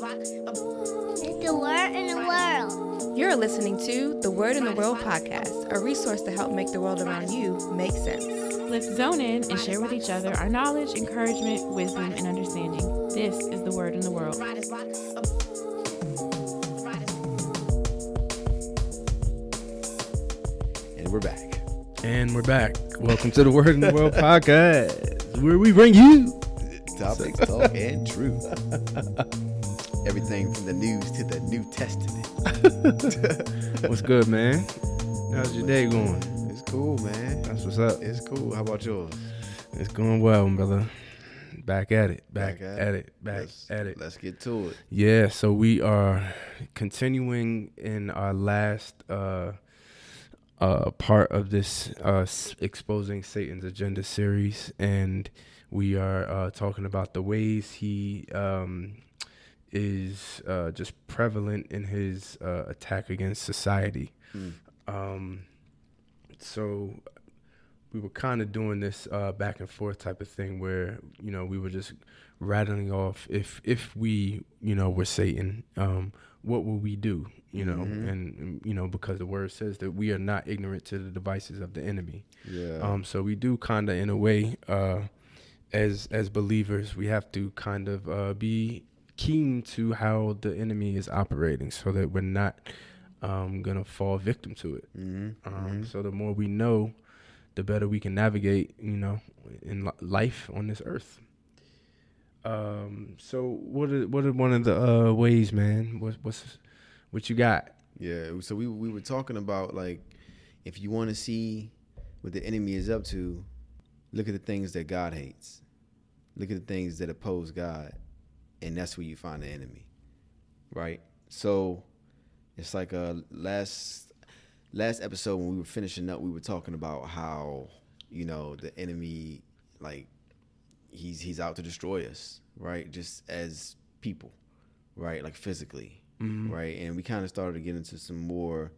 The word in the world. You're listening to the Word in the World podcast, a resource to help make the world around you make sense. Let's zone in and share with each other our knowledge, encouragement, wisdom, and understanding. This is the Word in the World. And we're back. And we're back. Welcome to the Word in the World podcast, where we bring you. Topics, talk, and truth. Everything from the news to the New Testament. What's good, man? How's your day going? It's cool, man. That's what's up. It's cool. How about yours? It's going well, brother. Back at it. Back, Back at at, it. it. Back Let's- at it. Let's get to it. Yeah, so we are continuing in our last uh uh part of this uh exposing Satan's agenda series and we are uh talking about the ways he um is uh just prevalent in his uh attack against society. Mm. Um so we were kind of doing this uh, back and forth type of thing where you know we were just rattling off if if we you know were Satan, um, what would we do? You know, Mhm. and, and you know because the word says that we are not ignorant to the devices of the enemy. Yeah. Um, so we do kind of in a way uh, as as believers we have to kind of uh, be keen to how the enemy is operating so that we're not um, gonna fall victim to it. mm-hmm. Um, So the more we know, the better we can navigate, you know, in li- life on this earth. Um. So what are what are one of the uh, ways, man? What what's what you got? Yeah. So we we were talking about like if you want to see what the enemy is up to, look at the things that God hates. Look at the things that oppose God, and that's where you find the enemy, right? So it's like a last last episode when we were finishing up, we were talking about how you know the enemy like he's he's out to destroy us, right? Just as people, right? Like physically, Mhm. right? And we kind of started to get into some more.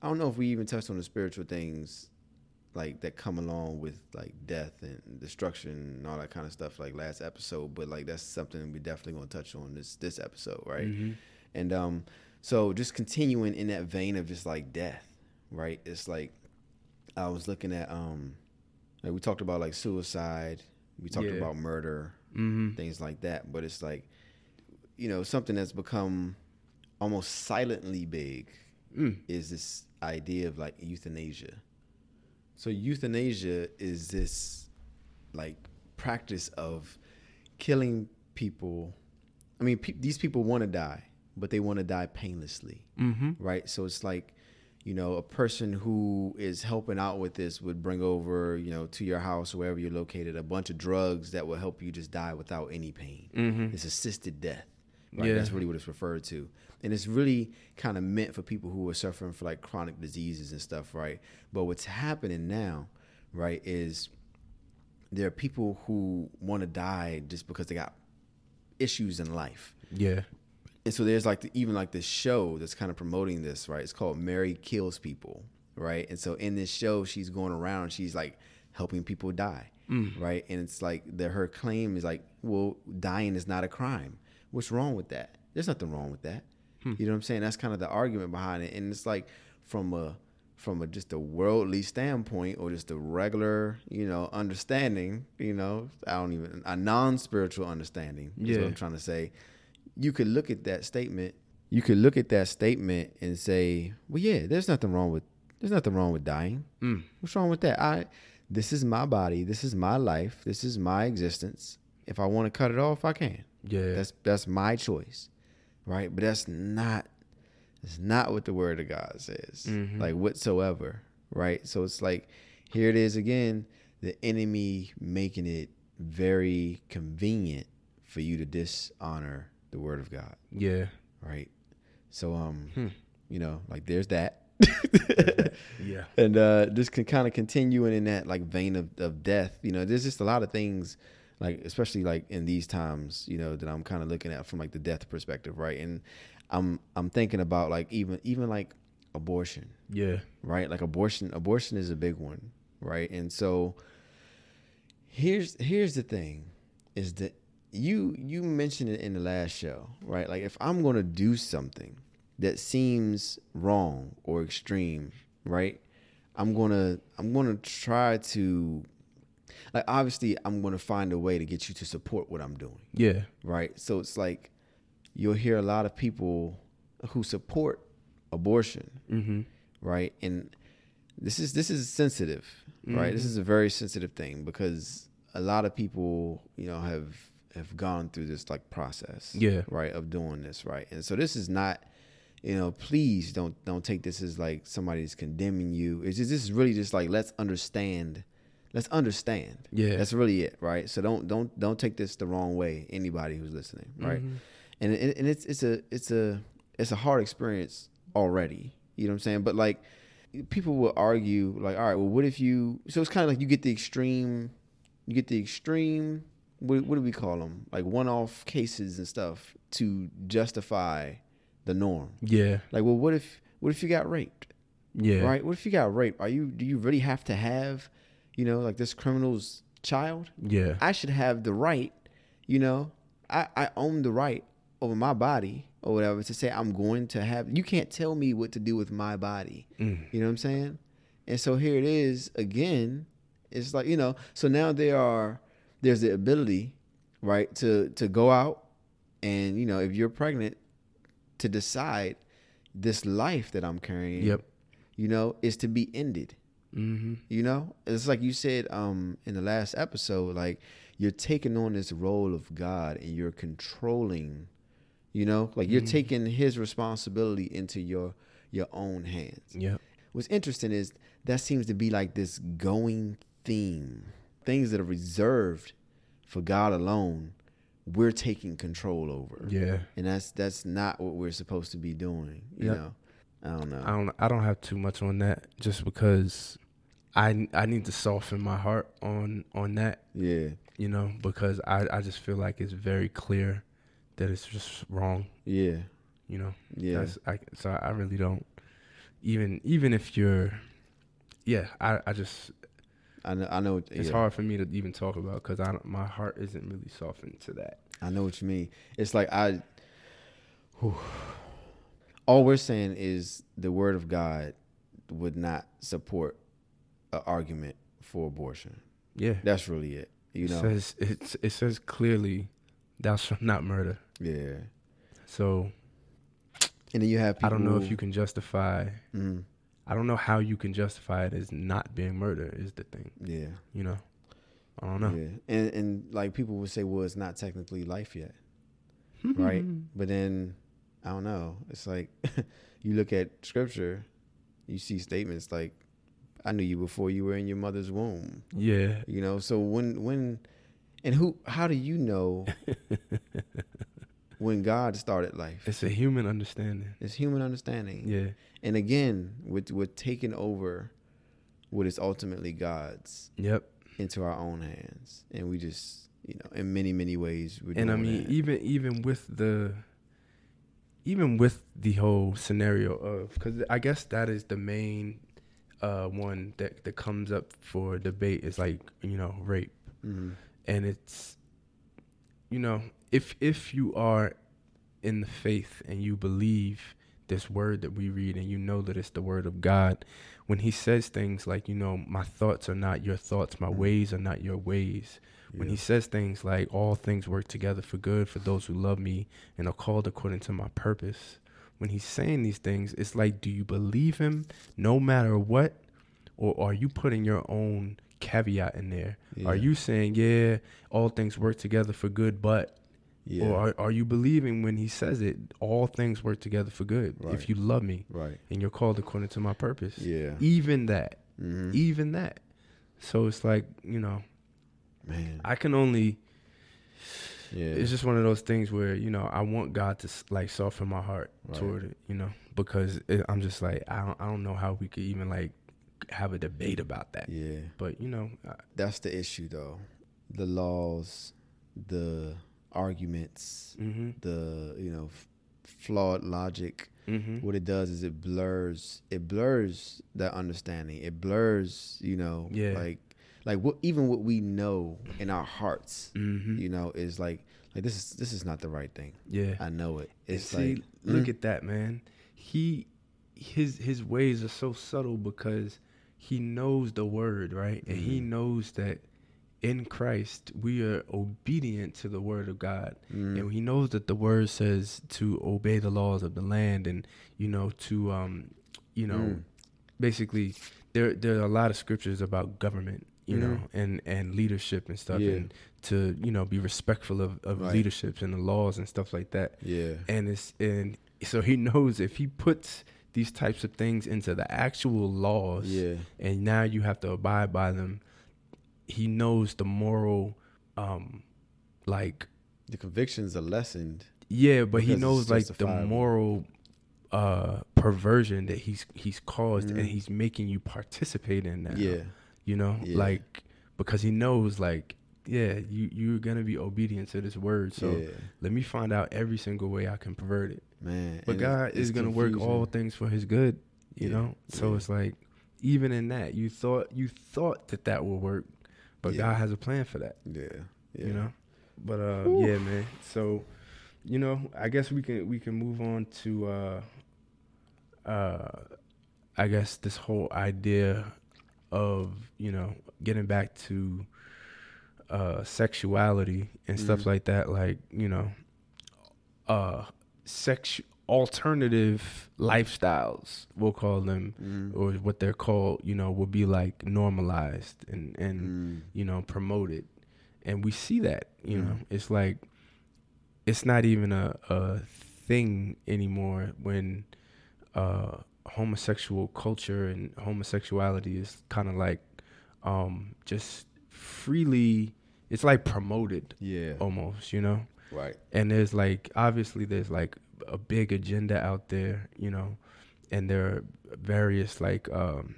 I don't know if we even touched on the spiritual things, like that come along with like death and destruction and all that kind of stuff, like last episode. But like that's something we definitely gonna touch on this this episode, right? Mhm. And um, so just continuing in that vein of just like death, right? It's like I was looking at um, like we talked about like suicide, we talked Yeah. about murder, Mhm. things like that. But it's like, you know, something that's become almost silently big Mm. is this idea of like euthanasia. So euthanasia is this like practice of killing people. I mean, pe- these people want to die, but they want to die painlessly, Mhm. right? So it's like, you know, a person who is helping out with this would bring over, you know, to your house, wherever you're located, a bunch of drugs that will help you just die without any pain. Mhm. It's assisted death. Yeah. That's really what it's referred to. And it's really kind of meant for people who are suffering for like chronic diseases and stuff, right? But what's happening now, right, is there are people who want to die just because they got issues in life. Yeah. And so there's like the, even like this show that's kind of promoting this, right? It's called Mary Kills People, right? And so in this show, she's going around, she's like helping people die, mm. right? And it's like that her claim is like, well, dying is not a crime. What's wrong with that? There's nothing wrong with that. You know what I'm saying? That's kind of the argument behind it. And it's like from a from a just a worldly standpoint or just a regular, you know, understanding, you know, I don't even a non-spiritual understanding is what Yeah. I'm trying to say you could look at that statement. You could look at that statement and say, "Well, yeah, there's nothing wrong with there's nothing wrong with dying. Mm. What's wrong with that? I this is my body. This is my life. This is my existence. If I want to cut it off, I can. Yeah. That's that's my choice, right? But that's not that's not what the Word of God says, Mhm. like whatsoever, right? So it's like here it is again, the enemy making it very convenient for you to dishonor the Word of God, yeah. right? So um, Hmm. you know, like there's that. Yeah. and uh just can kind of continuing in that like vein of, of death you know there's just a lot of things like especially like in these times you know that i'm kind of looking at from like the death perspective right and i'm i'm thinking about like even even like abortion Yeah. right like abortion abortion is a big one right and so here's here's the thing is that you you mentioned it in the last show, right? Like if I'm gonna do something that seems wrong or extreme, right? I'm gonna I'm gonna try to like obviously I'm gonna find a way to get you to support what I'm doing, Yeah. right? So it's like you'll hear a lot of people who support abortion, Mm-hmm. right? And this is this is sensitive, right? This is a very sensitive thing because a lot of people, you know, have have gone through this like process, Yeah. right, of doing this, right? And so this is not, you know, please don't don't take this as like somebody's condemning you. It's just this is really just like let's understand, let's understand. Yeah. that's really it, right? So don't don't don't take this the wrong way. Anybody who's listening, right? Mhm. and and and it's it's a it's a it's a hard experience already. You know what I'm saying? But like people will argue like, all right, well, what if you? So it's kind of like you get the extreme, you get the extreme. What, what do we call them? Like one-off cases and stuff to justify the norm. Yeah. Like, well, what if what if you got raped? Yeah. Right? What if you got raped? Are you do you really have to have, you know, like this criminal's child? Yeah. I should have the right, you know, I, I own the right over my body or whatever to say I'm going to have you can't tell me what to do with my body. Mm. You know what I'm saying? And so here it is again. It's like, you know, so now there are there's the ability, right, to to go out and, you know, if you're pregnant, to decide this life that I'm carrying, Yep. you know, is to be ended. Mm-hmm. You know, it's like you said um, in the last episode, like you're taking on this role of God and you're controlling. You know, like you're taking His responsibility into your your own hands. Yeah. What's interesting is that seems to be like this going theme. Things that are reserved for God alone, we're taking control over. Yeah. and that's that's not what we're supposed to be doing. You Yep. know, I don't know. I don't. I don't have too much on that, just because I I need to soften my heart on on that. yeah, You know, because I I just feel like it's very clear that it's just wrong. yeah, You know. yeah. That's, I, so I really don't. Even even if you're, yeah, I I just I know. I know. it's yeah. hard for me to even talk about because I don't- my heart isn't really softened to that. I know what you mean. It's like I. whew. all we're saying is the word of God would not support an argument for abortion. Yeah. That's really it. You it know. says it it says clearly, thou shalt not murder. yeah. So And then you have people. I don't know if you can justify. Mm, I don't know how you can justify it as not being murder. Is the thing, yeah. you know? I don't know. Yeah. And and like people would say, well, it's not technically life yet, right? But then I don't know. It's like you look at scripture, you see statements like, "I knew you before you were in your mother's womb." Yeah. You know, so when when and who how do you know when God started life? It's a human understanding. It's human understanding. Yeah. And again, with with taking over what is ultimately God's Yep. into our own hands. And we just, you know, in many, many ways we're and I mean, that. even even with the, even with the whole scenario of, because I guess that is the main, uh, one that that comes up for debate is like you know rape, Mhm. and it's, you know, if if you are in the faith and you believe this word that we read and you know that it's the word of God, when he says things like, you know, my thoughts are not your thoughts, my ways are not your ways. When he says things like all things work together for good for those who love me and are called according to my purpose. When he's saying these things, it's like, do you believe him no matter what? Or are you putting your own caveat in there? Are you saying, yeah, all things work together for good, but Yeah. or are, are you believing when he says it, all things work together for good Right. if you love me right. and you're called according to my purpose? Yeah. Even that. Mhm. Even that. So it's like, you know, Man. I can only yeah. it's just one of those things where you know I want God to like soften my heart Right. toward it, you know, because it, I'm just like I don't I don't know how we could even like have a debate about that. yeah. But you know, I, That's the issue though. The laws, the arguments, mm-hmm, the, you know, f- flawed logic. mm-hmm, What it does is it blurs it blurs that understanding. It blurs, you know, Yeah. like like what even what we know in our hearts mm-hmm, you know is like like this is this is not the right thing. Yeah. I know it. It's see, like look mm, at that, man. He his his ways are so subtle because he knows the word, right? And he Mhm. knows that in Christ we are obedient to the word of God. mm, And he knows that the word says to obey the laws of the land and you know to um you know Mm. basically there there are a lot of scriptures about government you know Mhm. and and leadership and stuff Yeah. and to you know be respectful of, of Right. leaderships and the laws and stuff like that yeah. and it's and so he knows if he puts these types of things into the actual laws Yeah. and now you have to abide by them he knows the moral um like The convictions are lessened. yeah but he knows like the moral uh perversion that he's he's caused Mhm. and he's making you participate in that Yeah. You know Yeah. like because he knows like yeah you you're gonna be obedient to this word so yeah. let me find out every single way i can pervert it Man. but god it's- is it's gonna work all things for his good you Yeah, know so yeah. it's like even in that you thought you thought that that would work but Yeah. god has a plan for that Yeah. Yeah. you know but uh yeah man so you know i guess we can we can move on to uh uh i guess this whole idea of you know getting back to uh sexuality and stuff Mhm. like that like you know uh sex alternative lifestyles we'll call them Mm. or what they're called you know will be like normalized and and Mm. you know, promoted. And we see that, you know, Mhm. it's like it's not even a, a thing anymore when uh homosexual culture and homosexuality is kind of like um just freely it's like promoted Yeah. almost, you know? Right. and there's like obviously there's like a big agenda out there you know and there are various like um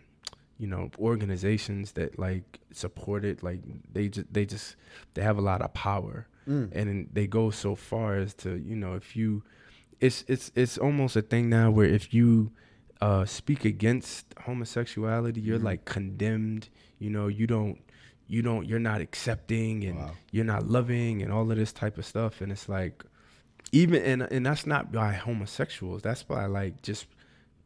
you know organizations that like support it like they just they just they have a lot of power Mm. and they go so far as to you know if you it's it's it's almost a thing now where if you uh speak against homosexuality you're Mhm. like condemned you know you don't you don't you're not accepting and Wow. you're not loving and all of this type of stuff and it's like even and and that's not by homosexuals that's by like just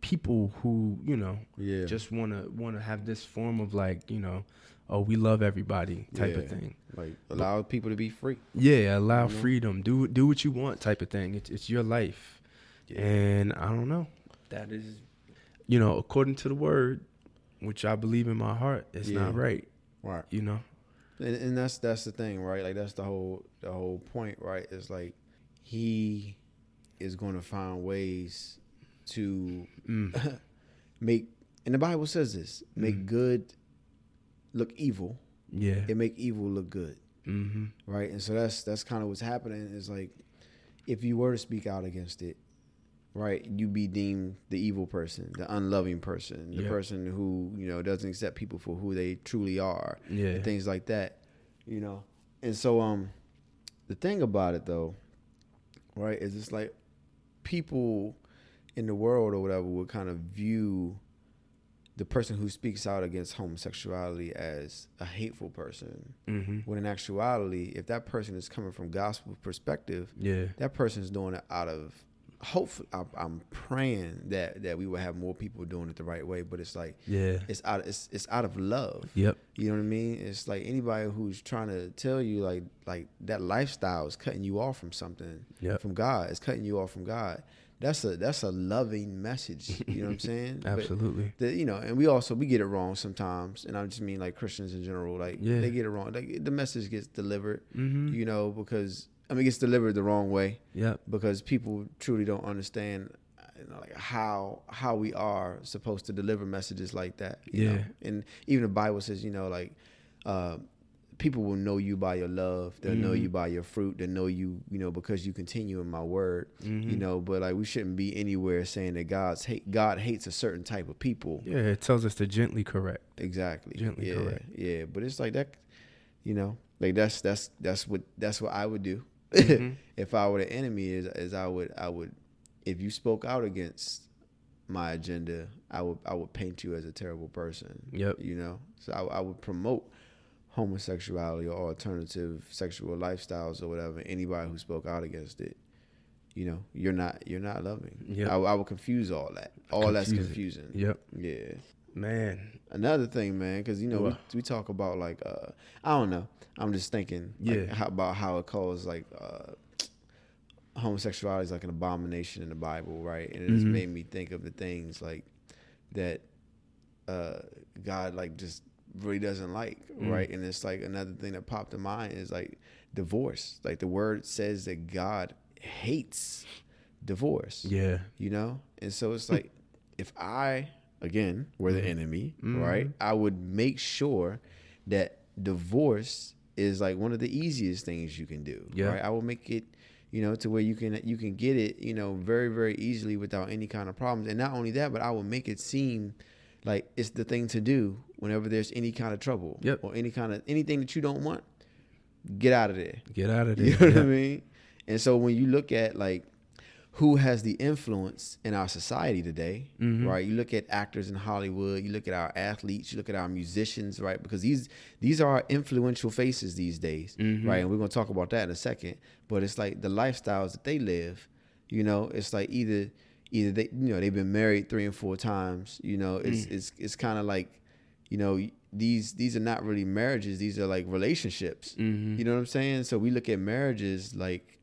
people who you know Yeah. just want to want to have this form of like you know oh we love everybody type of thing like allow people to be free. yeah allow You know? freedom do do what you want type of thing it's, it's your life Yeah. and i don't know that is you know according to the word which i believe in my heart it's not right Right. you know And, and that's that's the thing, right? Like that's the whole the whole point, right? It's like he is going to find ways to mm. make. And the Bible says this: make Mhm. good look evil, yeah and make evil look good, mm-hmm right? And so that's that's kind of what's happening. Is like if you were to speak out against it, right, you be deemed the evil person, the unloving person, the Yep. person who you know doesn't accept people for who they truly are. yeah and things like that, you know. And so, um, the thing about it though, right, is it's like people in the world or whatever would kind of view the person who speaks out against homosexuality as a hateful person. mm-hmm When in actuality, if that person is coming from gospel perspective, yeah that person is doing it out of hopefully. I'm, I'm praying that that we will have more people doing it the right way. But it's like yeah it's out. It's it's out of love. yep You know what I mean? It's like anybody who's trying to tell you like like that lifestyle is cutting you off from something Yep. from God. It's cutting you off from God. That's a that's a loving message. You know what I'm saying? Absolutely the, you know, and we also we get it wrong sometimes, and I just mean like Christians in general. Like Yeah. they get it wrong. Like the message gets delivered. mm-hmm You know, because I mean, it gets delivered the wrong way Yeah. because people truly don't understand you know, like how how we are supposed to deliver messages like that. You Yeah. Know? And even the Bible says, you know, like uh, people will know you by your love. They'll know Mhm. you by your fruit. They'll know you, you know, because you continue in my word. You Mhm. know, but like we shouldn't be anywhere saying that God's hate God hates a certain type of people. yeah it tells us to gently correct Exactly. Gently yeah. correct. Yeah. But it's like that you know, like that's that's that's what that's what I would do. Mhm. if I were the enemy is is I would I would if you spoke out against my agenda, I would I would paint you as a terrible person. Yep. You know, so I, I would promote homosexuality or alternative sexual lifestyles or whatever, anybody who spoke out against it, you know, you're not you're not loving. Yep. I, I would confuse all that. All that's Confuse confusing. Yep. Yeah. Man. Another thing, man, because you know we, we talk about like uh I don't know. I'm just thinking, like, how, about how it calls like uh homosexuality is like an abomination in the Bible, right? And it just Mhm. made me think of the things like that uh God like just really doesn't like, Mm. right? And it's like another thing that popped in mind is like divorce. Like the word says that God hates divorce Yeah. you know and so it's like if i again we're the mm-hmm. enemy mm-hmm. right i would make sure that divorce is like one of the easiest things you can do Yeah. right i will make it you know to where you can you can get it you know very very easily without any kind of problems and not only that but i will make it seem like it's the thing to do whenever there's any kind of trouble Yep. or any kind of anything that you don't want get out of there Get out of there. you know what I mean? And so when you look at like who has the influence in our society today, Mhm. right? You look at actors in Hollywood, you look at our athletes, you look at our musicians, right? Because these these are influential faces these days, Mhm. right? And we're gonna talk about that in a second. But it's like the lifestyles that they live, you know, it's like either either they you know they've been married three and four times, you know, it's Mm. it's it's kind of like, you know, these these are not really marriages; these are like relationships. Mhm. You know what I'm saying? So we look at marriages like,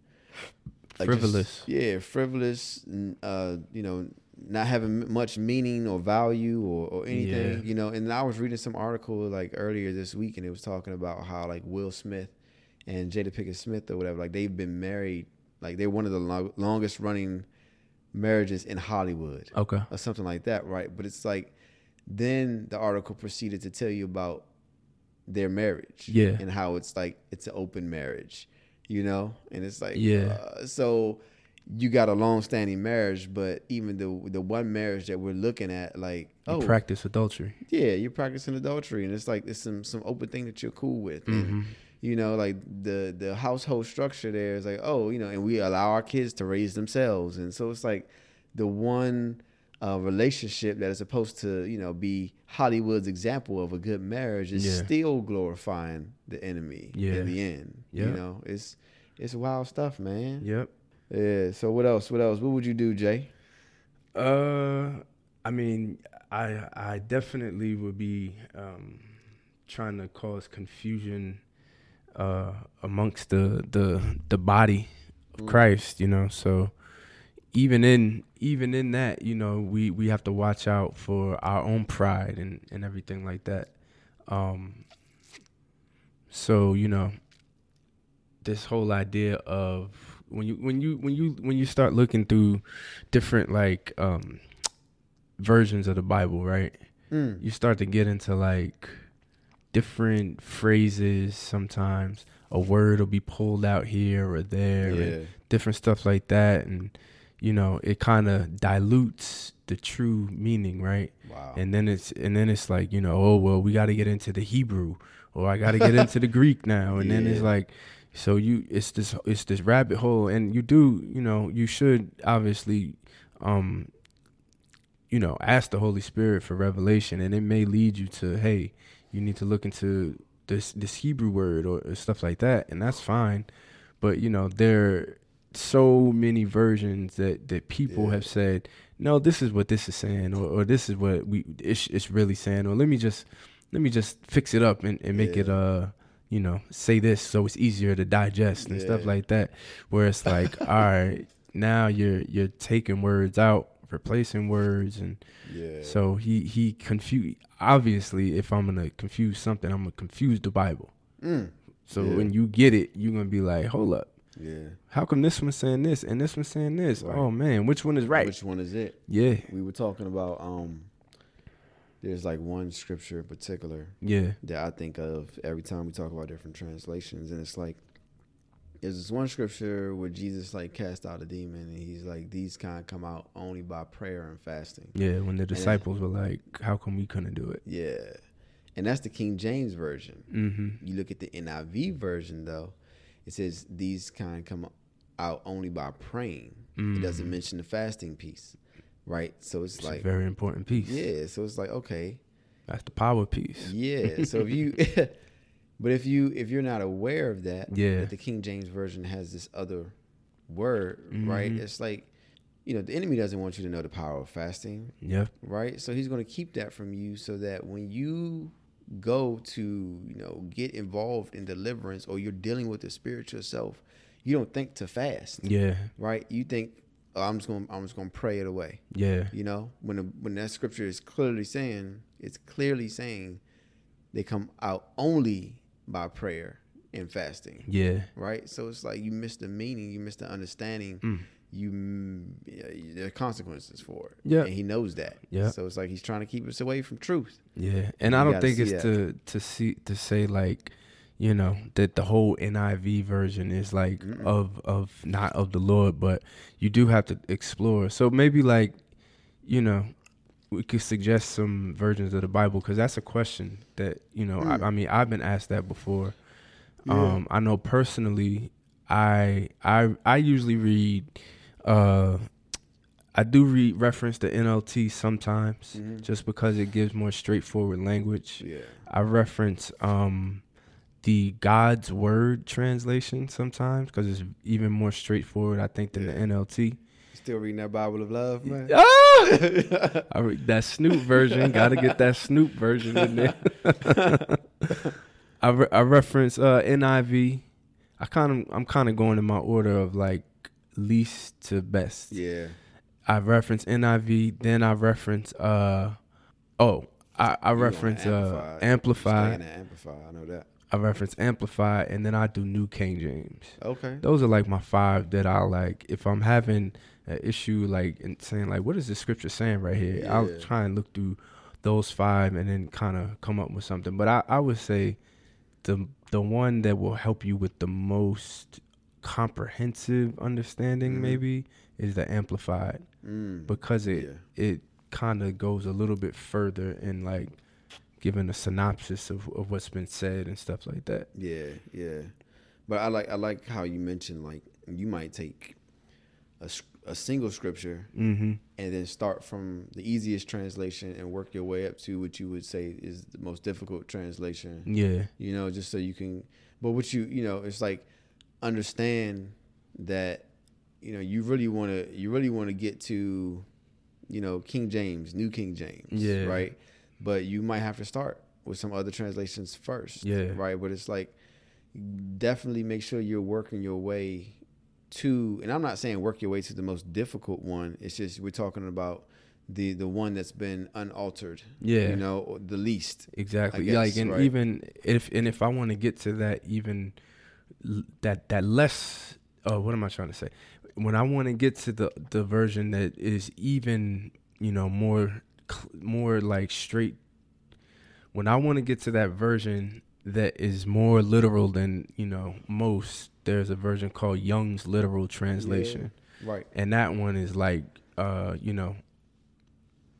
like just- Frivolous. yeah, frivolous. Uh, you know, not having much meaning or value or, or anything. Yeah. You know, and I was reading some article like earlier this week, and it was talking about how like Will Smith and Jada Pinkett Smith or whatever, like they've been married, like they're one of the lo- longest running marriages in Hollywood Okay. or something like that, right? But it's like then the article proceeded to tell you about their marriage, Yeah. and how it's like it's an open marriage, you know, and it's like Yeah. uh, so you got a long-standing marriage, but even the the one marriage that we're looking at, like You oh practice adultery. yeah, you're practicing adultery, and it's like it's some some open thing that you're cool with, and Mhm. you know, like the the household structure there is like, oh, you know, and we allow our kids to raise themselves, and so it's like the one uh, relationship that is supposed to, you know, be Hollywood's example of a good marriage is Yeah. still glorifying the enemy Yeah. in the end. You know, it's it's wild stuff, man. Yep. Yeah. So what else? What else? What would you do, Jay? Uh, I mean, I I definitely would be um, trying to cause confusion uh, amongst the the the body of Christ. You know, so even in even in that, you know, we we have to watch out for our own pride and and everything like that. Um, so you know, this whole idea of when you when you when you when you start looking through different like um versions of the Bible, right? Mm. You start to get into like different phrases sometimes. A word will be pulled out here or there and different stuff like that and you know, it kind of dilutes the true meaning, right? Wow. And then it's and then it's like, you know, oh well, we got to get into the Hebrew or I got to get into the Greek now and then it's like so you it's this it's this rabbit hole and you do, you know, you should obviously um you know, ask the Holy Spirit for revelation and it may lead you to hey, you need to look into this this Hebrew word or, or stuff like that and that's fine. But you know, there so many versions that that people Yeah. have said, no, this is what this is saying or, or this is what we it's, it's really saying or let me just let me just fix it up and, and make Yeah. it uh you know, say this so it's easier to digest and stuff like that. Where it's like, all right, now you're you're taking words out, replacing words and yeah. so he he confused. Obviously, if I'm gonna confuse something, I'm gonna confuse the Bible. Mm. So Yeah. when you get it, you're gonna be like, hold up, Yeah. how come this one's saying this and this one's saying this? Right. Oh man, which one is right? Which one is it? yeah, We were talking about um. There's like one scripture in particular yeah, that I think of every time we talk about different translations, and it's like there's this one scripture where Jesus like cast out a demon, and he's like, "These kind of come out only by prayer and fasting." yeah. When the disciples were like, how come we couldn't do it? Yeah, and that's the King James version. Mm-hmm. You look at the NIV version though, it says these kind come out only by praying. It doesn't mention the fasting piece, right? So it's, It's like, a very important piece. yeah, so it's like okay, That's the power piece. Yeah. So if you But if you if you're not aware of that, Yeah. that the King James version has this other word, right? Mhm. It's like, you know, the enemy doesn't want you to know the power of fasting, Yep. right? So he's going to keep that from you so that when you go to, you know, get involved in deliverance or you're dealing with the spiritual self, you don't think to fast, Yeah. right? You think oh, I'm just going to I'm just going to pray it away. Yeah. You know, when the, when that scripture is clearly saying, it's clearly saying they come out only by prayer and fasting Yeah. right? So it's like you miss the meaning, you miss the understanding. Mm. You there are consequences for it. Yeah. and he knows that. Yeah. So it's like he's trying to keep us away from truth. Yeah, and You I don't think it's that. to to see to say like, you know, that the whole NIV version is like Mm-mm. of of not of the Lord, but you do have to explore. So maybe like, you know, we could suggest some versions of the Bible because that's a question that you know. Mm. I, I mean, I've been asked that before. Yeah. Um, I know personally, I I I usually read. Uh, I do read reference the NLT sometimes, Mhm. just because it gives more straightforward language. Yeah, I reference um, the God's Word translation sometimes because it's even more straightforward, I think, than Yeah. the NLT. still reading that Bible of love, man. Ah! I read that Snoop version. Got to get that Snoop version in there. I, re- I reference uh, NIV. I kind of I'm kind of going in my order of like least to best. yeah, I reference NIV, then I reference uh oh, I, I reference uh Amplify. Amplify. I know that. I reference Amplify and then I do New King James. Okay. Those are like my five that I like if I'm having an issue like and saying like what is the scripture saying right here? I'll try and look through those five and then kind of come up with something. But I, I would say the the one that will help you with the most comprehensive understanding Mhm. maybe is the amplified Mm. because it Yeah. it kind of goes a little bit further in like giving a synopsis of, of what's been said and stuff like that. Yeah, yeah. But I like I like how you mentioned like you might take a, a single scripture Mm-hmm. and then start from the easiest translation and work your way up to what you would say is the most difficult translation. Yeah. You know, just so you can. But what you you know, it's like understand that you know you really want to you really want to get to you know King James, New King James, Yeah. right? But you might have to start with some other translations first, Yeah. right? But it's like definitely make sure you're working your way to and I'm not saying work your way to the most difficult one. It's just we're talking about the the one that's been unaltered. Yeah. You know, the least. Exactly. I like and right. even if and if I want to get to that even that that less uh what am I trying to say? When I want to get to the the version that is even, you know, more more like straight when I want to get to that version that is more literal than, you know, most, there's a version called Young's literal translation. Right. and that one is like uh you know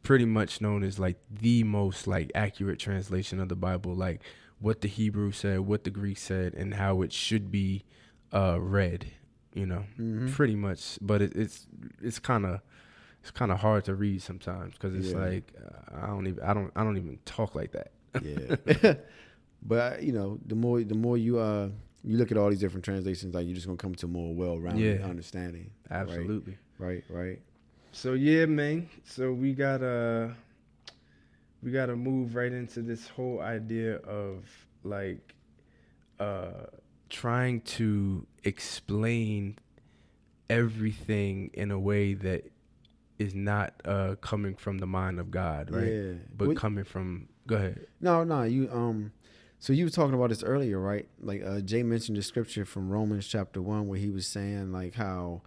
pretty much known as like the most like accurate translation of the bible like what the hebrew said what the greek said and how it should be uh read you know Mhm. pretty much but it, it's it's kind of it's kind of hard to read sometimes because it's Yeah. like uh, i don't even i don't i don't even talk like that Yeah. but you know, the more the more you uh you look at all these different translations, like you're just gonna come to more well-rounded Yeah. understanding. absolutely Right. Right. So yeah, man. So we gotta we gotta move right into this whole idea of like uh trying to explain everything in a way that is not uh coming from the mind of God, right? Yeah. But coming from go ahead. No, no, you um so you were talking about this earlier, right? Like uh Jay mentioned the scripture from Romans chapter 1 where he was saying like how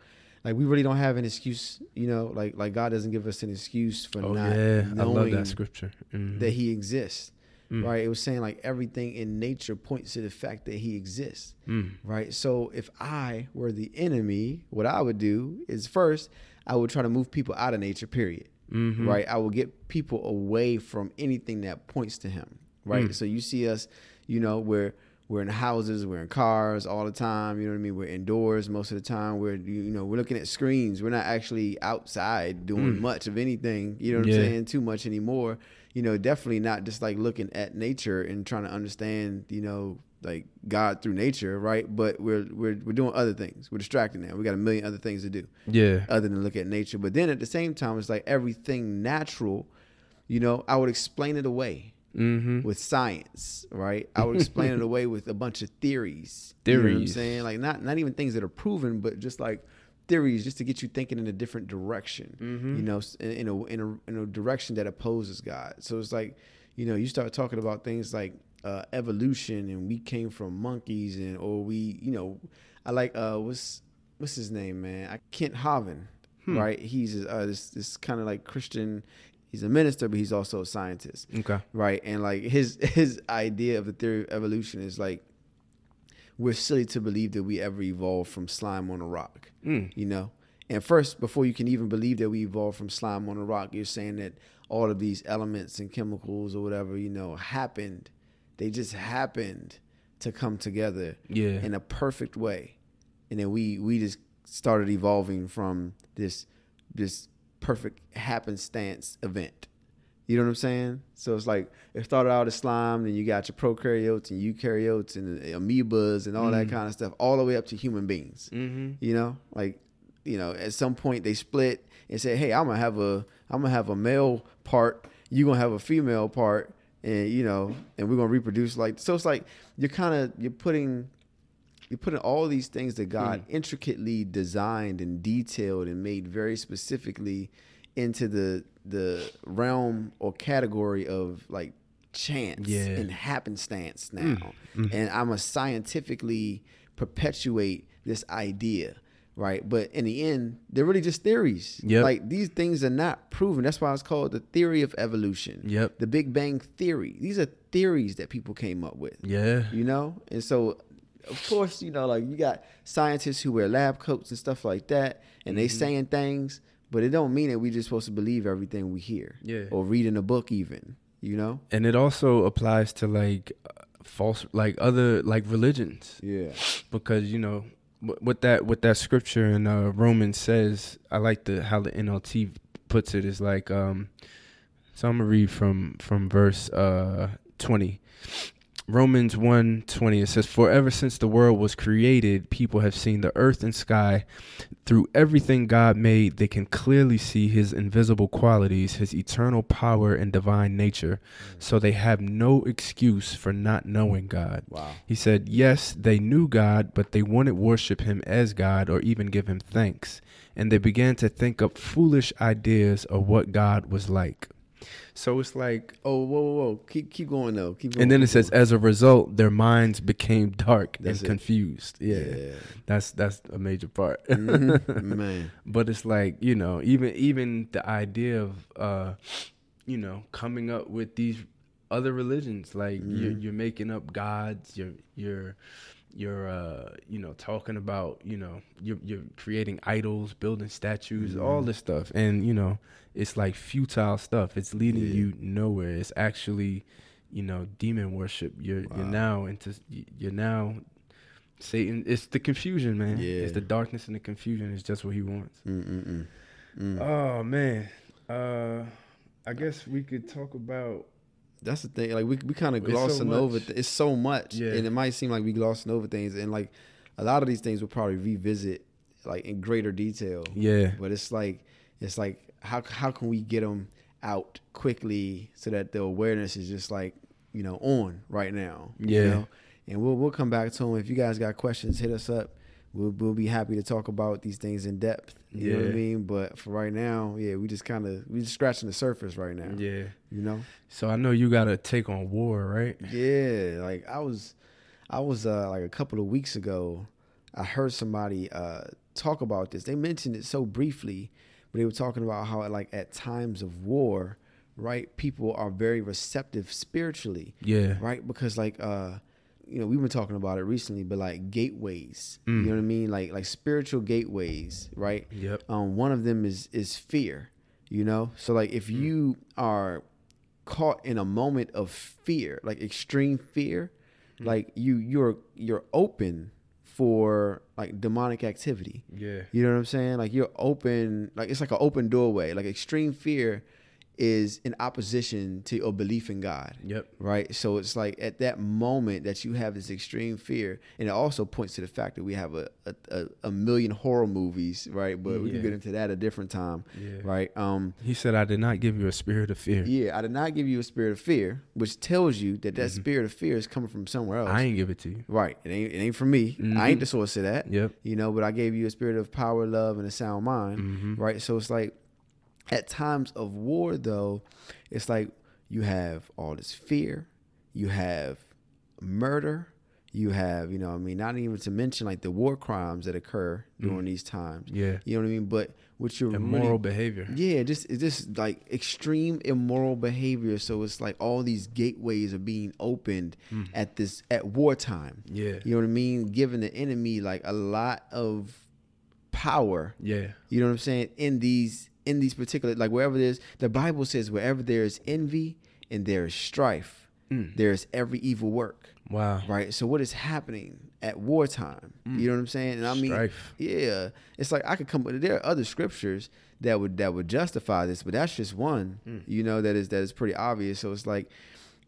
like we really don't have an excuse, you know, like like God doesn't give us an excuse for Oh not yeah, I love knowing that scripture. Mhm. that he exists. Mm. Right? It was saying like everything in nature points to the fact that he exists. Mm. right? So if I were the enemy, what I would do is first I would try to move people out of nature. Period. Mhm. Right? I will get people away from anything that points to him. Right? Mm. So you see us, you know, we're we're in houses, we're in cars all the time. You know what I mean? We're indoors most of the time. We're you know we're looking at screens. We're not actually outside doing Mm. much of anything. You know what Yeah. I'm saying? Too much anymore. You know, definitely not just like looking at nature and trying to understand. You know, like God through nature, right? But we're we're we're doing other things. We're distracted now. We got a million other things to do Yeah. other than look at nature. But then at the same time, it's like everything natural. You know, I would explain it away Mm-hmm. with science, right? I would explain it away with a bunch of theories. Theories. You know what I'm saying? Like not not even things that are proven, but just like theories, just to get you thinking in a different direction. Mm-hmm. You know, in, in a in a in a direction that opposes God. So it's like, you know, you start talking about things like uh, evolution, and we came from monkeys, and or we, you know, I like uh, what's what's his name, man? I Kent Hovind. Hmm. right? He's uh, this this kind of like Christian. He's a minister, but he's also a scientist Okay. right? And like his his idea of the theory of evolution is like we're silly to believe that we ever evolved from slime on a rock, Mm. you know. And first, before you can even believe that we evolved from slime on a rock, you're saying that all of these elements and chemicals or whatever, you know, happened. They just happened to come together Yeah. in a perfect way, and then we we just started evolving from this this perfect happenstance event. You know what I'm saying? So it's like it started out as slime, then you got your prokaryotes and eukaryotes and the amoebas and all that kind of stuff, all the way up to human beings. Mm-hmm. You know, like you know, at some point they split and said, "Hey, I'm gonna have a I'm gonna have a male part, you gonna have a female part, and you know, and we're gonna reproduce like." So it's like you're kind of you're putting you're putting all these things that God mm. intricately designed and detailed and made very specifically into the the realm or category of like chance Yeah. and happenstance mm. now. Mm-hmm. And I'm a scientifically perpetuate this idea, right? But in the end, they're really just theories. Yep. Like these things are not proven. That's why it's called the theory of evolution. Yep. The Big Bang theory. These are theories that people came up with Yeah. you know and so of course you know like you got scientists who wear lab coats and stuff like that and they Mm-hmm. saying things but it don't mean that we just supposed to believe everything we hear Yeah. or read in a book even you know And it also applies to like uh, false, like other like religions. yeah because you know wh- what that what that scripture in uh, Romans says. I like the how the NLT puts it is like um. So I'm gonna read from from verse uh 20. Romans 1 20 it says, For ever since the world was created, people have seen the earth and sky. Through everything God made, they can clearly see his invisible qualities, his eternal power and divine nature. So they have no excuse for not knowing God. wow He said, Yes, they knew God, but they wouldn't worship him as God or even give him thanks. And they began to think up foolish ideas of what God was like. So it's like, oh whoa whoa whoa keep keep going though keep going and then it says, as a result, their minds became dark That's and it. confused. Yeah, yeah that's that's a major part. Mhm. man but it's like you know, even even the idea of uh, you know, coming up with these other religions, like you're Mhm. you're making up gods, you're you're you're uh you know talking about you know you're you're creating idols building statues all Mhm. this stuff and you know it's like futile stuff it's leading Yeah. you nowhere it's actually you know demon worship you're you're now into you're now satan it's the confusion man Yeah. it's the darkness and the confusion it's just what he wants Mm-mm-mm. Mm. oh man uh i guess we could talk about That's the thing. Like we we kind of It's so glossing over. Th- it's so much, Yeah. and it might seem like we glossing over things, and like a lot of these things we'll probably revisit like in greater detail. yeah But it's like it's like how how can we get them out quickly so that the awareness is just like you know on right now. you Yeah. know? And we'll we'll come back to them. If you guys got questions, hit us up. We'll we'll be happy to talk about these things in depth. You know what I mean? But for right now, yeah, we just kind of we just scratching the surface right now. yeah You know. so i know you got a take on war right Yeah, like I was, I was uh, like a couple of weeks ago. I heard somebody uh, talk about this. They mentioned it so briefly, but they were talking about how like at times of war, right? People are very receptive spiritually, yeah right? Because like uh, you know, we've been talking about it recently, but like gateways, Mm. you know what I mean? Like like spiritual gateways, right? yep um, one of them is is fear you know so like if you are caught in a moment of fear like extreme fear like you you're you're open for like demonic activity. Yeah. You know what i'm saying? Like you're open like it's like an open doorway like extreme fear is in opposition to your belief in God. Yep. Right. So it's like at that moment that you have this extreme fear, and it also points to the fact that we have a a, a, million horror movies, right? But we can get into that a different time, Yeah. right? Um, He said, "I did not give you a spirit of fear. yeah, I did not give you a spirit of fear, which tells you that that spirit of fear is coming from somewhere else. Mm-hmm. I ain't give it to you." Right. It ain't it ain't from me. I ain't the source of that. Yep. You know, but I gave you a spirit of power, love, and a sound mind. Mm-hmm. Right. So it's like at times of war though, it's like you have all this fear, you have murder, you have, you know, I mean, not even to mention like the war crimes that occur during these times. Mm. Yeah. You know what I mean? But what you're Immoral really behavior. yeah, just it's just like extreme immoral behavior. So it's like all these gateways are being opened at this at wartime. Mm. Yeah. You know what I mean? Giving the enemy like a lot of power. Yeah. You know what I'm saying? In these in these particular like wherever there's the Bible says wherever there is envy and there is strife, mm. there is every evil work. Wow. Right. So what is happening at wartime? You mm. know what I'm saying? And I mean, Strife. yeah, it's like I could come. With there are other scriptures that would that would justify this, but that's just one. Mm. You know that is that is pretty obvious. So it's like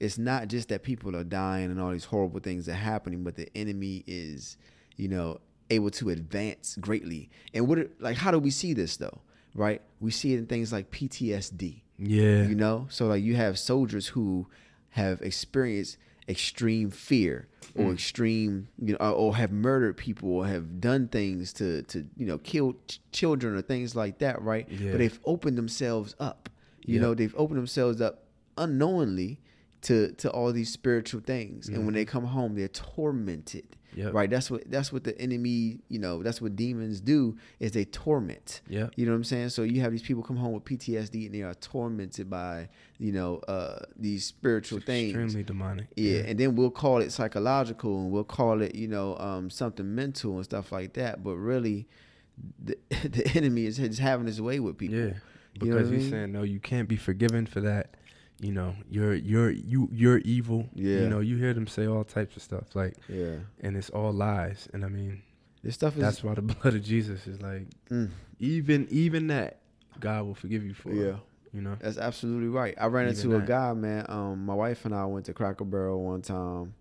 it's not just that people are dying and all these horrible things are happening, but the enemy is, you know, able to advance greatly. And what it, like how do we see this though? Right? We see it in things like PTSD Yeah. you know so like you have soldiers who have experienced extreme fear or Mm. extreme you know or, have murdered people or have done things to to you know kill ch- children or things like that right Yeah. but they've opened themselves up you know they've opened themselves up unknowingly to to all these spiritual things and when they come home they're tormented Mm-hmm. Yep. right that's what that's what the enemy you know that's what demons do is they torment Yeah, you know what I'm saying? So you have these people come home with PTSD and they are tormented by, you know, uh, these spiritual things. Extremely demonic. Yeah, and then we'll call it psychological and we'll call it, you know, um, something mental and stuff like that. But really, the, the enemy is just having his way with people. Yeah. You know Because I he's mean? saying no, you can't be forgiven for that. You know, you're you're you you're evil. Yeah. You know, you hear them say all types of stuff like, Yeah, and it's all lies. And I mean, this stuff is. that's why the blood of Jesus is like, Mm. even even that, God will forgive you for. Yeah. You know. That's absolutely right. I ran Even into a guy, man. Um, my wife and I went to Cracker Barrel one time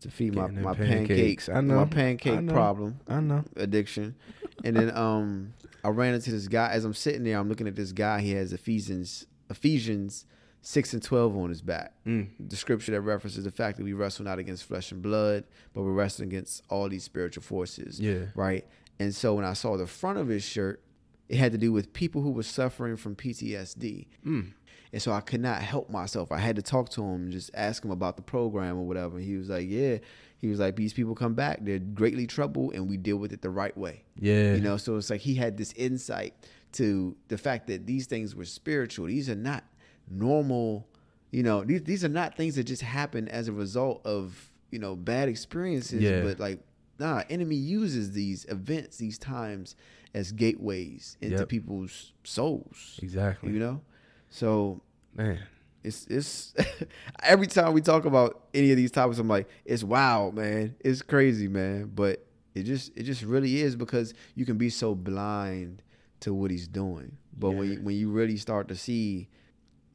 to feed my, Getting my pancakes. pancakes. I know. My I pancake know. problem. I know. addiction. And then um I ran into this guy as I'm sitting there, I'm looking at this guy, he has Ephesians Ephesians six and twelve on his back. Mm. The scripture that references the fact that we wrestle not against flesh and blood, but we're wrestling against all these spiritual forces. Yeah. Right. And so when I saw the front of his shirt, it had to do with people who were suffering from PTSD. Mm. And so I could not help myself. I had to talk to him and just ask him about the program or whatever. And he was like, Yeah. He was like, These people come back. They're greatly troubled and we deal with it the right way. Yeah. You know, so it's like he had this insight to the fact that these things were spiritual. These are not normal, you know, these these are not things that just happen as a result of, you know, bad experiences. Yeah. But like, nah, enemy uses these events, these times as gateways into Yep. people's souls. Exactly. You know? So Man. it's it's every time we talk about any of these topics, I'm like, it's wild, man. It's crazy, man. But it just it just really is because you can be so blind to what he's doing. But when you, when you really start to see,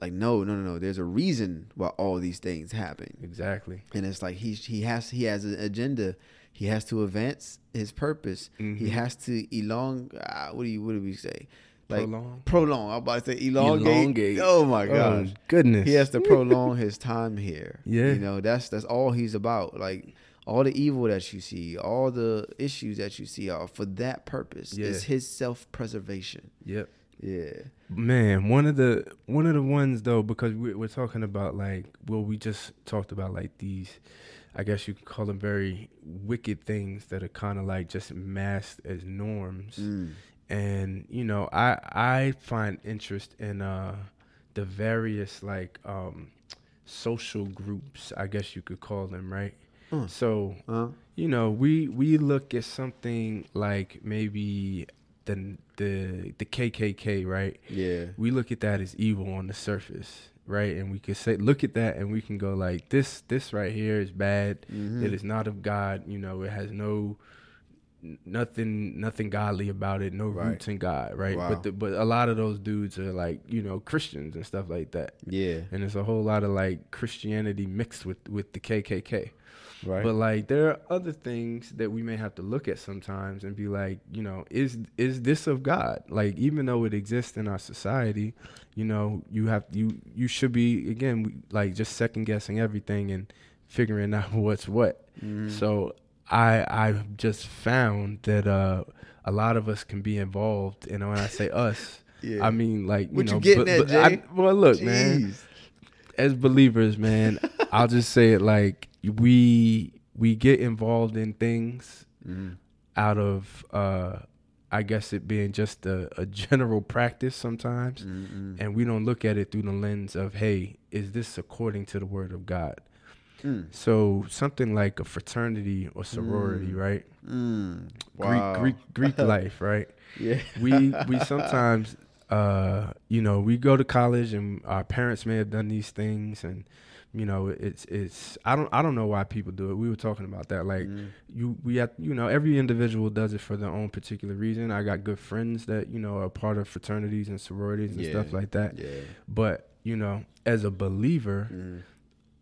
like, no, no, no, no, there's a reason why all these things happen, Exactly. and it's like he's he has he has an agenda. He has to advance his purpose. He Mhm. has to elong. Uh, what do you what do we say? Like Prolong? Prolong. I'm about to say elongate. Elongate. Oh my Oh, goodness. he has to prolong his time here. Yeah. you know that's that's all he's about. Like all the evil that you see, all the issues that you see are for that purpose. Yeah. It's his self preservation. Yep. Yeah, Man, one of the one of the ones though, because we're, we're talking about like, well, we just talked about like these, I guess you could call them very wicked things that are kind of like just masked as norms, Mm. and you know, I I find interest in uh the various like um social groups, I guess you could call them, right? Mm. So Huh? you know, we we look at something like maybe the the the KKK, right? Yeah, We look at that as evil on the surface, right? And we can say, look at that, and we can go like, this this right here is bad. Mhm. It is not of God. You know, it has no nothing nothing godly about it, no Right. roots in God, right? Wow. But the, but a lot of those dudes are like you know Christians and stuff like that, Yeah. and it's a whole lot of like Christianity mixed with with the KKK. Right. But like there are other things that we may have to look at sometimes and be like, you know, is is this of God? Like even though it exists in our society, you know, you have you you should be again we, like just second guessing everything and figuring out what's what. Mm-hmm. So I I've just found that uh a lot of us can be involved, and when I say us, Yeah. I mean like you What know, you getting but- at, but? I- well, look, man as believers, man, I'll just say it like we we get involved in things Mhm. out of uh I guess it being just a, a general practice sometimes Mm-mm. and we don't look at it through the lens of hey, is this according to the word of God? Mm. So something like a fraternity or sorority, right? Mm. Wow. Greek Greek Greek life, right? Yeah. we we sometimes uh you know we go to college and our parents may have done these things and you know it's it's i don't i don't know why people do it we were talking about that like Mhm. you we have you know every individual does it for their own particular reason i got good friends that you know are part of fraternities and sororities and stuff like that Yeah. but you know as a believer Mm.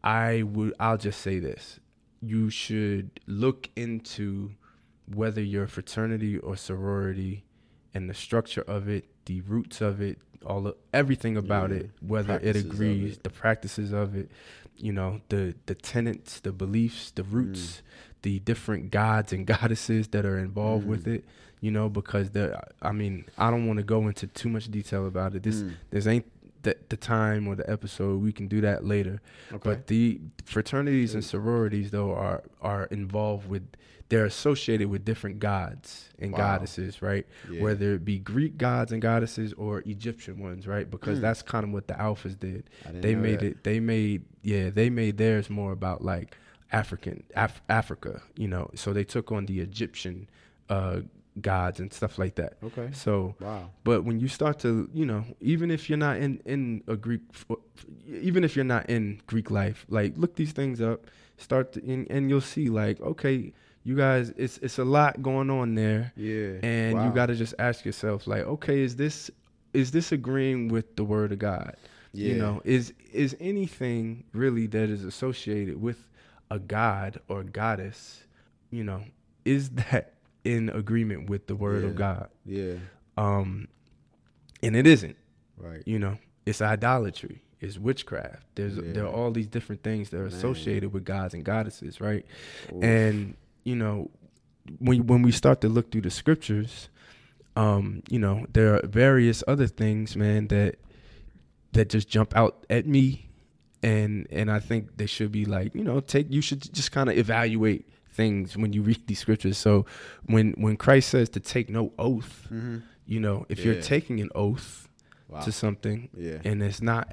I would I'll just say this. You should look into whether your fraternity or sorority and the structure of it, the roots of it, all of, everything about Yeah. it, whether it Practices agrees, it. the practices of it, you know, the the tenets, the beliefs, the roots, the different gods and goddesses that are involved with Mm. it, you know, because there I mean, I don't want to go into too much detail about it. This Mm. this ain't the, the time or the episode. We can do that later. Okay. But the fraternities and sororities though are are involved with they're associated with different gods and Wow. goddesses, right? Yeah. Whether it be Greek gods and goddesses or Egyptian ones, right? Because Mm. that's kind of what the alphas did. They made that. it they made yeah, they made theirs more about like African Af- Africa, you know. So they took on the Egyptian uh gods and stuff like that. Okay. So Wow. but when you start to, you know, even if you're not in in a Greek, even if you're not in Greek life, like look these things up, start to, and, and you'll see like, okay, you guys, it's it's a lot going on there, Yeah. and you got to just ask yourself like, okay, is this is this agreeing with the word of God? Yeah. You know, is is anything really that is associated with a god or goddess, you know, is that in agreement with the word Yeah. of God? Yeah. um and it isn't Right. you know it's idolatry it's witchcraft there's Yeah. there are all these different things that are Man. associated with gods and goddesses right Oof. and you know when when we start to look through the scriptures um you know there are various other things man that that just jump out at me and and I think they should be like you know take you should just kind of evaluate things when you read these scriptures so when when Christ says to take no oath Mhm. you know if you're taking an oath Wow. to something yeah. and it's not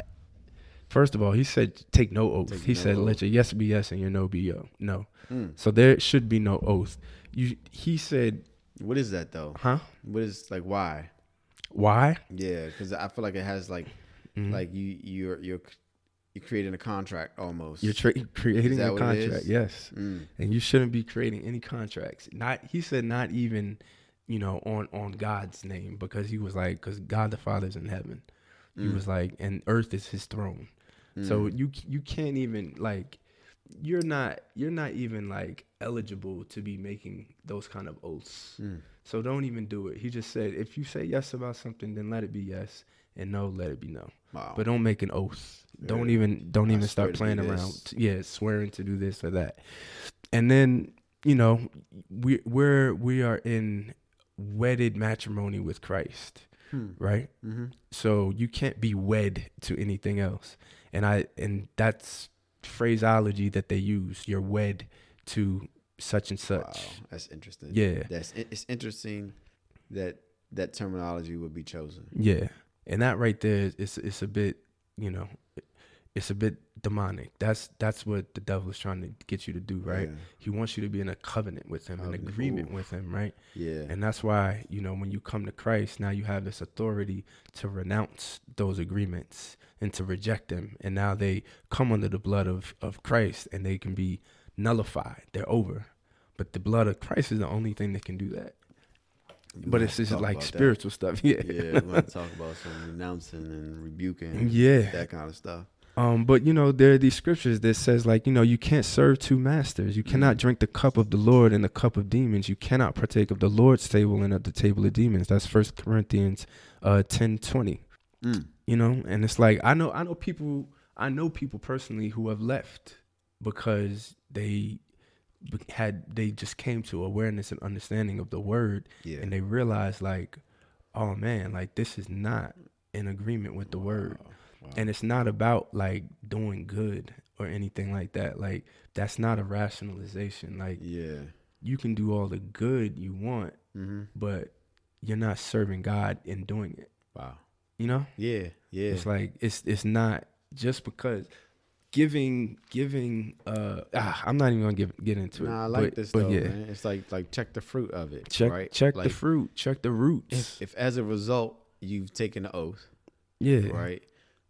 first of all he said take no oath Take he no said let your yes be yes and your no be yo no Mm. so there should be no oath you he said What is that though? huh What is like why? why Yeah, because I feel like it has like Mhm. like you you're you're you're creating a contract almost. you're tra- creating a contract yes. Mm. and you shouldn't be creating any contracts. Not he said not even you know on on god's name because he was like because god the father's in heaven. He Mm. was like and earth is his throne. So you you can't even like you're not you're not even like eligible to be making those kind of oaths. Mm. so don't even do it. He just said if you say yes about something then let it be yes and no let it be no Wow. but don't make an oath. Don't even don't I even start playing around. Yeah, swearing to do this or that. And then you know we we're we are in wedded matrimony with Christ, Hmm. right? Mm-hmm. So you can't be wed to anything else. And I and that's phraseology that they use. You're wed to such and such. Wow, that's interesting. Yeah. that's it's interesting that that terminology would be chosen. Yeah, and that right there is it's it's a bit you know it's a bit demonic. That's that's what the devil is trying to get you to do, right? Yeah. He wants you to be in a covenant with him, an agreement oof. with him, right? Yeah, And that's why you know when you come to Christ, now you have this authority to renounce those agreements and to reject them, and now they come under the blood of of Christ, and they can be nullified. They're over but the blood of Christ is the only thing that can do that. But it's just like about that. spiritual stuff. Yeah. Yeah, we want to talk about some renouncing and rebuking. Yeah. that kind of stuff. Um, but you know, there are these scriptures that says like, you know, you can't serve two masters. You cannot drink the cup of the Lord and the cup of demons. You cannot partake of the Lord's table and of the table of demons. That's First Corinthians uh 10 20. Mm. You know, and it's like I know I know people I know people personally who have left because they had they just came to awareness and understanding of the word Yeah, and they realized like, oh man, like this is not in agreement with the word and it's not about like doing good or anything like that like that's not a rationalization like yeah. you can do all the good you want Mm-hmm. but you're not serving god in doing it Wow. you know Yeah, yeah. it's like it's it's not just because giving giving uh ah, i'm not even gonna give, get into it Nah, I like but- this but though, yeah man. It's like like check the fruit of it, check right? check like, the fruit check the roots If, if as a result you've taken the oath, yeah right?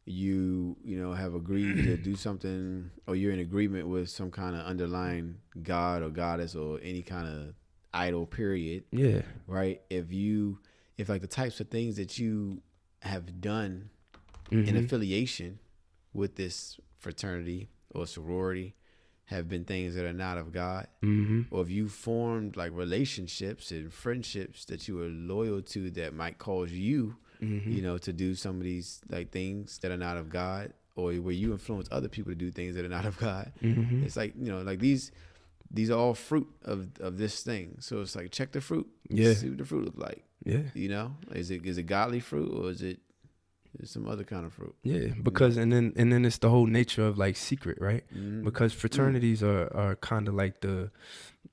You you know have agreed to do something, or you're in agreement with some kind of underlying god or goddess or any kind of idol. Period. yeah Right? If you if like the types of things that you have done Mhm. in affiliation with this fraternity or sorority have been things that are not of God, Mhm. or if you formed like relationships and friendships that you were loyal to that might cause you, Mhm. you know, to do some of these like things that are not of God, or where you influence other people to do things that are not of God. Mhm. It's like you know, like these. These are all fruit of, of this thing. So it's like check the fruit. Yeah. See what the fruit look like. yeah You know? Is it is it godly fruit or is it is some other kind of fruit? Yeah, because and then and then it's the whole nature of like secret, right? Mhm. Because fraternities are are kind of like the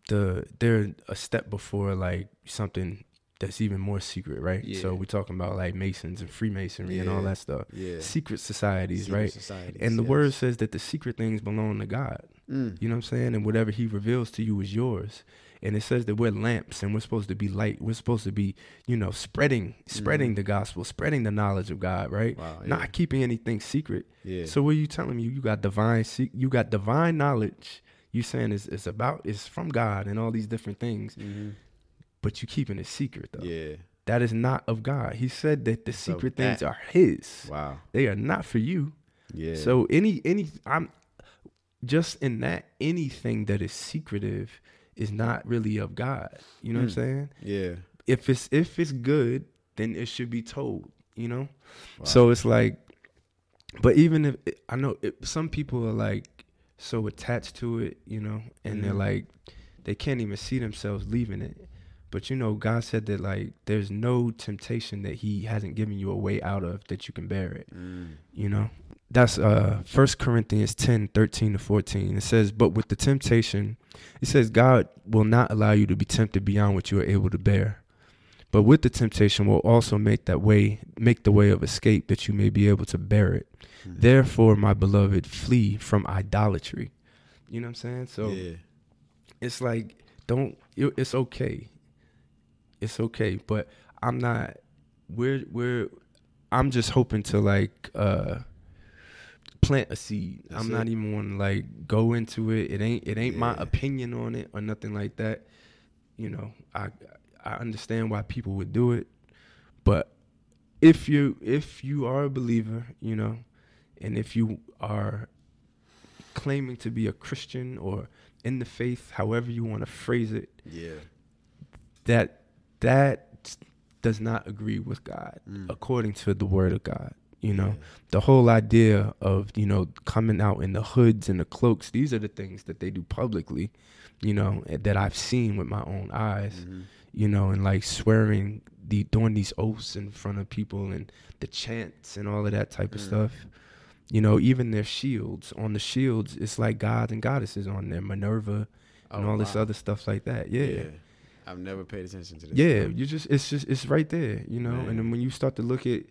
the they're a step before like something that's even more secret, right? Yeah. So we're talking about like Masons and Freemasonry and all that stuff. Yeah. Secret societies, Secret right? societies, And the yes. word says that the secret things belong to God. Mm. You know what I'm saying? And whatever he reveals to you is yours. And it says that we're lamps and we're supposed to be light. We're supposed to be, you know, spreading spreading the gospel, spreading the knowledge of God, right? Mm-hmm. Wow, yeah. Not keeping anything secret. Yeah. So what are you telling me? You got divine you got divine knowledge. You saying it's, it's about it's from God and all these different things, Mhm. but you keeping it secret though. Yeah. That is not of God. He said that the So secret things are his. Wow. They are not for you. Yeah. So any any I'm just in that anything that is secretive is not really of God. You know what I'm Hmm. saying? yeah. If it's if it's good, then it should be told. You know. So it's like, but even if I know it, some people are like so attached to it, you know, and they're Mhm. like they can't even see themselves leaving it. But you know, God said that like there's no temptation that He hasn't given you a way out of that you can bear it Mm. you know that's uh first corinthians 10 13 to 14 it says but with the temptation it says god will not allow you to be tempted beyond what you are able to bear. But with the temptation will also make that way make the way of escape that you may be able to bear it. Mm. therefore my beloved flee from idolatry. You know what i'm saying? So yeah. it's like don't it- it's okay. It's okay. But i'm not we're we're i'm just hoping to like uh plant a seed That's i'm it. not even want to like go into it it ain't it ain't my opinion on it or nothing like that you know i i understand why people would do it but if you if you are a believer you know and if you are claiming to be a christian or in the faith however you want to phrase it Yeah. that that does not agree with God Mm. according to the word of God. You know, Yeah. the whole idea of, you know, coming out in the hoods and the cloaks, these are the things that they do publicly, you know, eh, that I've seen with my own eyes, Mhm. you know, and like swearing the doing these oaths in front of people and the chants and all of that type of Mm. stuff. You know, even their shields. On the shields, it's like gods and goddesses on there, Minerva and Oh, all this other stuff like that. yeah. I've never paid attention to this. Yeah, you just it's just it's right there, you know. Man. And then when you start to look at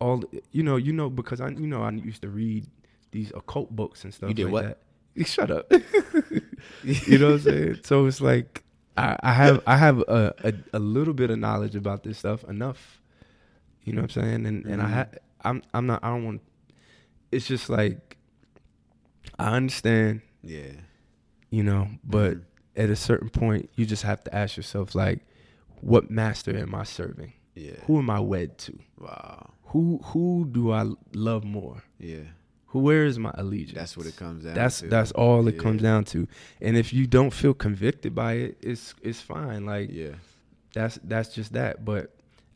all, you know, you know, because I, you know, I used to read these occult books and stuff. You did like what? That. Shut up. you know what I'm saying? So it's like I, I have I have a, a a little bit of knowledge about this stuff enough. You know what I'm saying? And and I Mhm. ha- I'm I'm not I don't want. It's just like I understand, Yeah. you know, but Mhm. at a certain point, you just have to ask yourself, like, what master am I serving? Yeah. Who am I wed to? Wow. Who who do I love more? Yeah. Who where is my allegiance? That's what it comes down That's to. that's all it comes down to. And if you don't feel convicted by it, it's it's fine. Like Yeah. that's that's just that. But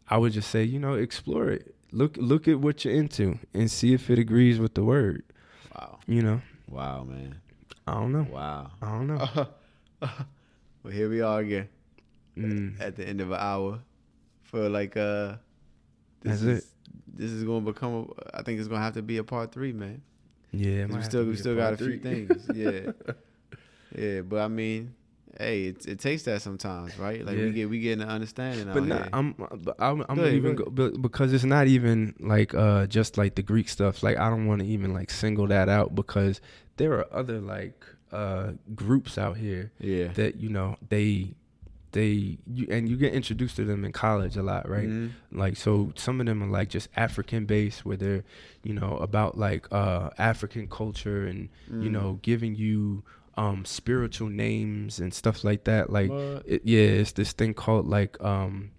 I would just say, you know, explore it. Look look at what you're into and see if it agrees with the word. Wow. You know, Wow, man. I don't know. Wow. I don't know. well, here we are again Mm. at the end of an hour. For like, uh, this That's is, it. This is going to become. A, I think it's going to have to be a part three, man. Yeah, it 'Cause might we still we still got a part few things. Yeah. yeah, but I mean, hey, it, it takes that sometimes, right? Like Yeah. we get we get an understanding but not. I'm, but I'm, I'm ahead, even go go, but because it's not even like uh just like the Greek stuff. Like I don't want to even like single that out because there are other like uh groups out here yeah. that you know they they you and you get introduced to them in college a lot, right? Mhm. Like so some of them are like just African based where they're, you know, about like uh African culture and you Mm. know, giving you um spiritual names and stuff like that. Like it, yeah, it's this thing called like um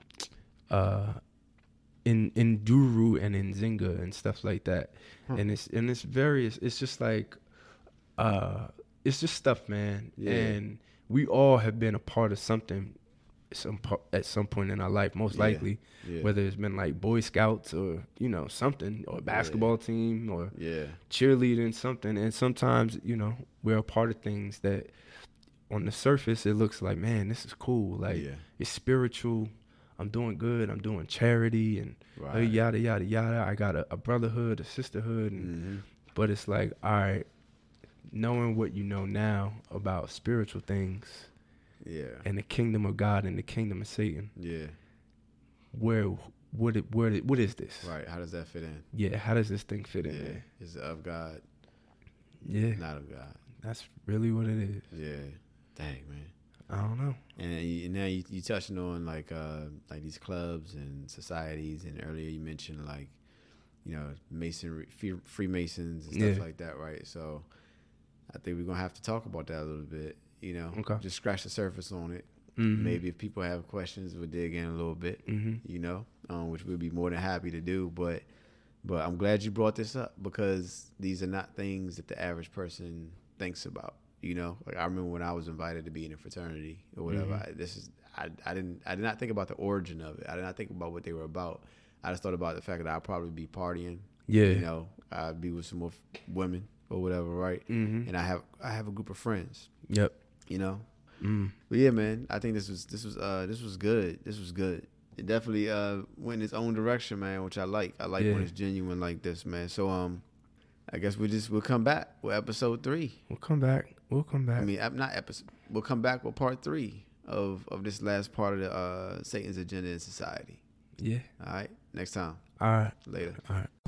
uh in in Duru and in Zinga and stuff like that. And it's and it's various it's just like uh it's just stuff, man. Yeah. And we all have been a part of something some po- at some point in our life, most Yeah. likely, Yeah. whether it's been like Boy Scouts or you know something, or a basketball team, or yeah. cheerleading, something. And sometimes you know we're a part of things that, on the surface, it looks like man, this is cool. Like yeah. it's spiritual. I'm doing good. I'm doing charity and uh, Right. yada yada yada. I got a, a brotherhood, a sisterhood, and, hmm but it's like all right, knowing what you know now about spiritual things Yeah. and the kingdom of God and the kingdom of Satan Yeah. where what it, where what is this? Right. How does that fit in? Yeah, how does this thing fit in Yeah. there? Is it of God, Yeah, not of God? that's really what it is. Yeah. Dang, man. I don't know. And, you, and now you you touching on like uh like these clubs and societies, and earlier you mentioned like you know masonry, Freemasons and stuff Yeah. like that, right? So I think we're gonna have to talk about that a little bit. You know, Okay. just scratch the surface on it. Mhm. Maybe if people have questions, we'll dig in a little bit. Mhm. You know, um, which we'd be more than happy to do. But but I'm glad you brought this up because these are not things that the average person thinks about. You know, like I remember when I was invited to be in a fraternity or whatever. Mm-hmm. I, this is I, I didn't I did not think about the origin of it. I did not think about what they were about. I just thought about the fact that I'd probably be partying. Yeah. You know, I'd be with some more f- women or whatever, right? Mhm. And I have I have a group of friends. Yep. You know, Mm. but yeah, man, I think this was this was uh this was good. This was good. It definitely uh went in its own direction, man, which I like. I like when it's genuine like this, man. So um, I guess we just we'll come back with episode three. We'll come back. We'll come back. I mean, not episode. We'll come back with part three of of this last part of the uh Satan's agenda in society. yeah. All right, next time. All right. Later. All right.